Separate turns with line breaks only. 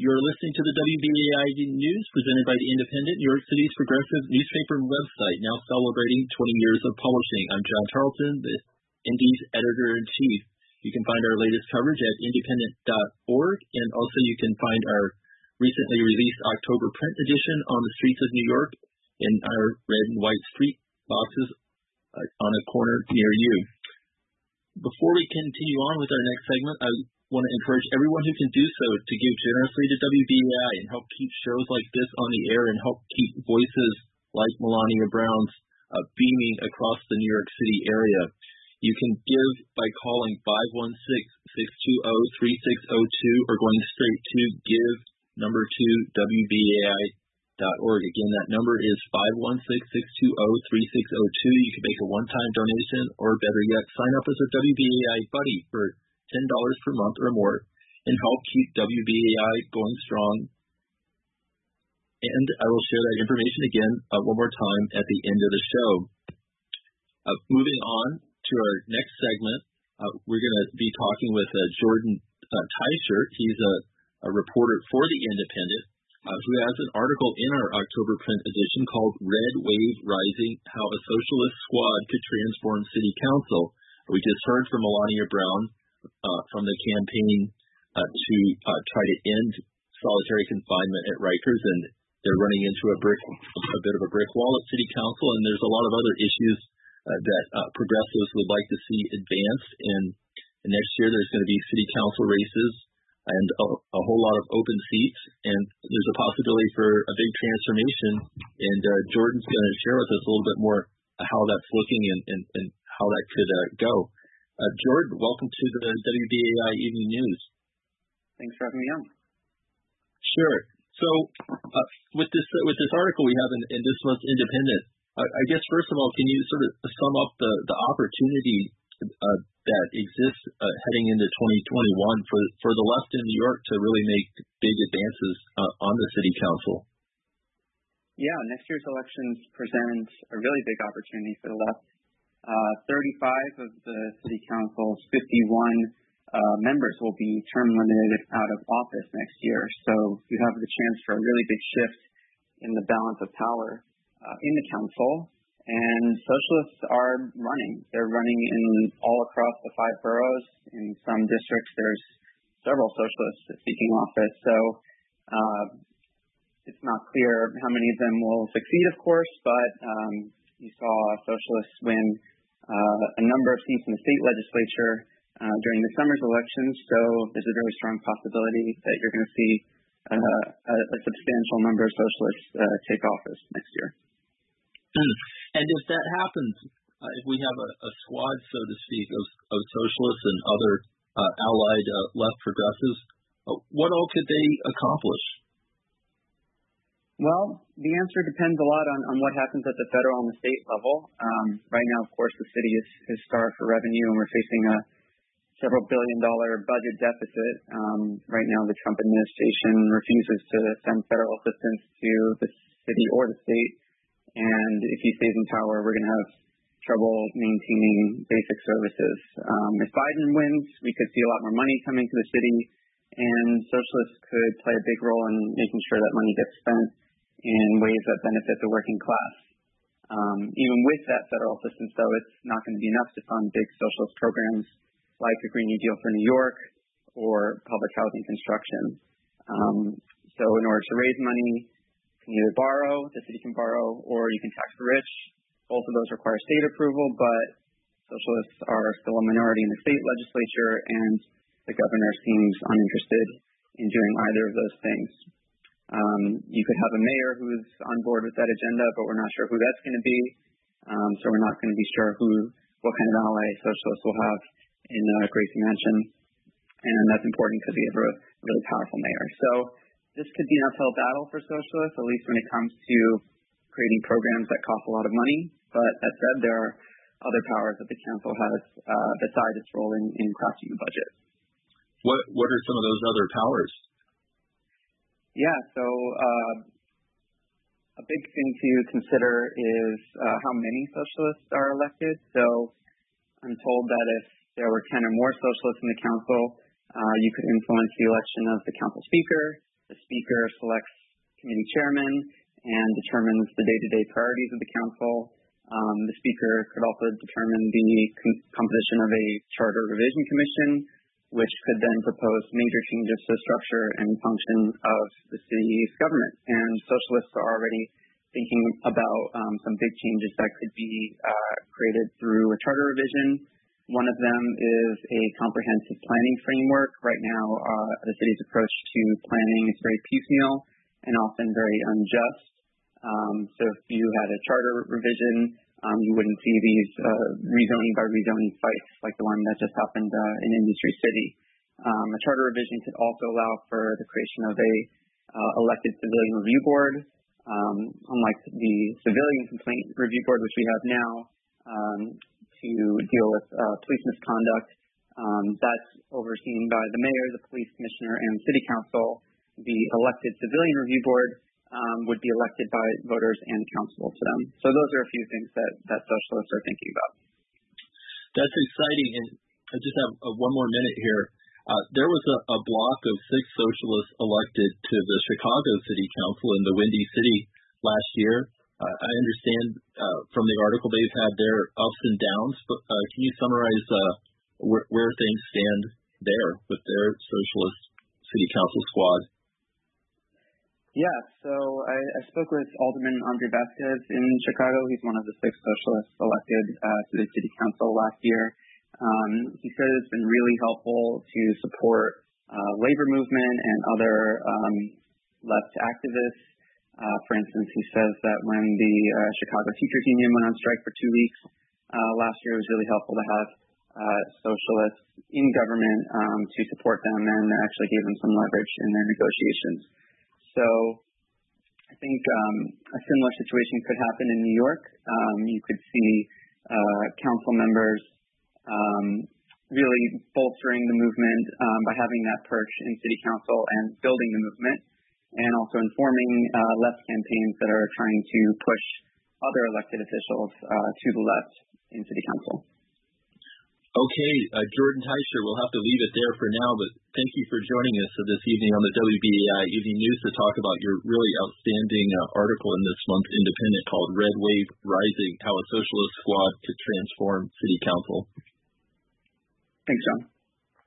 You're listening to the WBAI News presented by the Indypendent, New York City's progressive newspaper and website, now celebrating 20 years of publishing. I'm John Tarleton, the Indy's editor-in-chief. You can find our latest coverage at indypendent.org, and also you can find our recently released October print edition on the streets of New York in our red and white street boxes uh, on a corner near you. Before we continue on with our next segment, I want to encourage everyone who can do so to give generously to WBAI and help keep shows like this on the air and help keep voices like Melania Brown's uh, beaming across the New York City area. You can give by calling 516-620-3602 or going straight to give number two WBAI.org. Again, that number is 516-620-3602. You can make a one-time donation or better yet, sign up as a WBAI buddy for $10 per month or more and help keep WBAI going strong. And I will share that information again uh, one more time at the end of the show. Uh, moving on to our next segment, uh, we're going to be talking with Jordan Teicher. He's a, reporter for The Indypendent who has an article in our October print edition called Red Wave Rising How a Socialist Squad Could Transform City Council. We just heard from Melania Brown, uh, from the campaign uh, to uh, try to end solitary confinement at Rikers, and they're running into a brick, a bit of a brick wall at City Council, and there's a lot of other issues uh, that uh, progressives would like to see advanced. And, and next year, there's going to be City Council races and a, a whole lot of open seats, and there's a possibility for a big transformation. And uh, Jordan's going to share with us a little bit more how that's looking and, and, and how that could go. Uh, Jordan, welcome to the WBAI Evening News.
Thanks for having me on.
Sure. So, uh, with this uh, with this article we have in, in this month's Indypendent, I guess first of all, can you sort of sum up the the opportunity uh, that exists uh, heading into 2021 for for the left in New York to really make big advances on the city council?
Yeah, next year's elections present a really big opportunity for the left uh, 35 of the city council's 51 uh, members will be term limited out of office next year. So you have the chance for a really big shift in the balance of power uh, in the council. And socialists are running. They're running in all across the five boroughs. In some districts, there's several socialists seeking office. So uh, it's not clear how many of them will succeed, of course, but um, you saw socialists win uh, a number of seats in the state legislature uh, during the summer's elections. So there's a very strong possibility that you're going to see uh, a, substantial number of socialists uh, take office next year.
Hmm. And if that happens, uh, if we have a, a, squad, so to speak, of, of socialists and other uh, allied left progressives, what all could they accomplish?
Well, the answer depends a lot on, on what happens at the federal and the state level. Um, right now, of course, the city is, is starved for revenue, and we're facing a several billion dollar budget deficit. Um, right now, the Trump administration refuses to send federal assistance to the city or the state. And if he stays in power, we're going to have trouble maintaining basic services. Um, if Biden wins, we could see a lot more money coming to the city, and socialists could play a big role in making sure that money gets spent in ways that benefit the working class. Um, even with that federal assistance, though, it's not going to be enough to fund big socialist programs like the Green New Deal for New York or public housing construction. Um, so in order to raise money, you can either borrow, the city can borrow, or you can tax the rich. Both of those require state approval, but socialists are still a minority in the state legislature, and the governor seems uninterested in doing either of those things. Um, you could have a mayor who's on board with that agenda, but we're not sure who that's going to be. Um, so we're not going to be sure who, what kind of ally socialists will have in uh, Gracie Mansion, and that's important because we have a really powerful mayor. So this could be an uphill battle for socialists, at least when it comes to creating programs that cost a lot of money. But that said, there are other powers that the council has uh, besides its role in, in crafting the budget.
What What are some of those other powers?
Yeah. So uh, a big thing to consider is uh, how many socialists are elected. So I'm told that if there were 10 or more socialists in the council, uh, you could influence the election of the council speaker, The Speaker selects committee chairman and determines the day-to-day priorities of the council. Um, the Speaker could also determine the composition of a charter revision commission, which could then propose major changes to the structure and function of the city's government. And socialists are already thinking about um, some big changes that could be uh, created through a charter revision. One of them is a comprehensive planning framework. Right now, uh, the city's approach to planning is very piecemeal and often very unjust. Um, so if you had a charter revision, you wouldn't see these uh, rezoning by rezoning fights like the one that just happened uh, in Industry City. Um, a charter revision could also allow for the creation of a uh, elected civilian review board. Um, unlike the civilian complaint review board, which we have now, um, to deal with police misconduct, um, that's overseen by the mayor, the police commissioner, and city council. The elected civilian review board um, would be elected by voters and accountable to them. So those are a few things that, that socialists are thinking about.
That's exciting. And I just have uh, one more minute here. Uh, there was a, a block of six socialists elected to the Chicago City Council in the Windy City last year. Uh, I understand uh, from the article they've had their ups and downs, but uh, can you summarize uh, where, where things stand there with their socialist city council squad?
Yeah, so I, I spoke with Alderman Andre Vasquez in Chicago. He's one of the six socialists elected uh, to the city council last year. Um, he said it's been really helpful to support uh, labor movement and other um, left activists. Uh, for instance, he says that when the uh, Chicago Teachers Union went on strike for two weeks uh, last year, it was really helpful to have uh, socialists in government um, to support them and actually gave them some leverage in their negotiations. So I think um, a similar situation could happen in New York. Um, you could see uh, council members um, really bolstering the movement by having that perch in city council and building the movement, and also informing uh, left campaigns that are trying to push other elected officials uh, to the left in city council.
Okay, uh, Jordan Teicher, we'll have to leave it there for now, but thank you for joining us this evening on the WBAI Evening News to talk about your really outstanding uh, article in this month's Indypendent called Red Wave Rising How a Socialist Squad Could Transform City Council.
Thanks, John.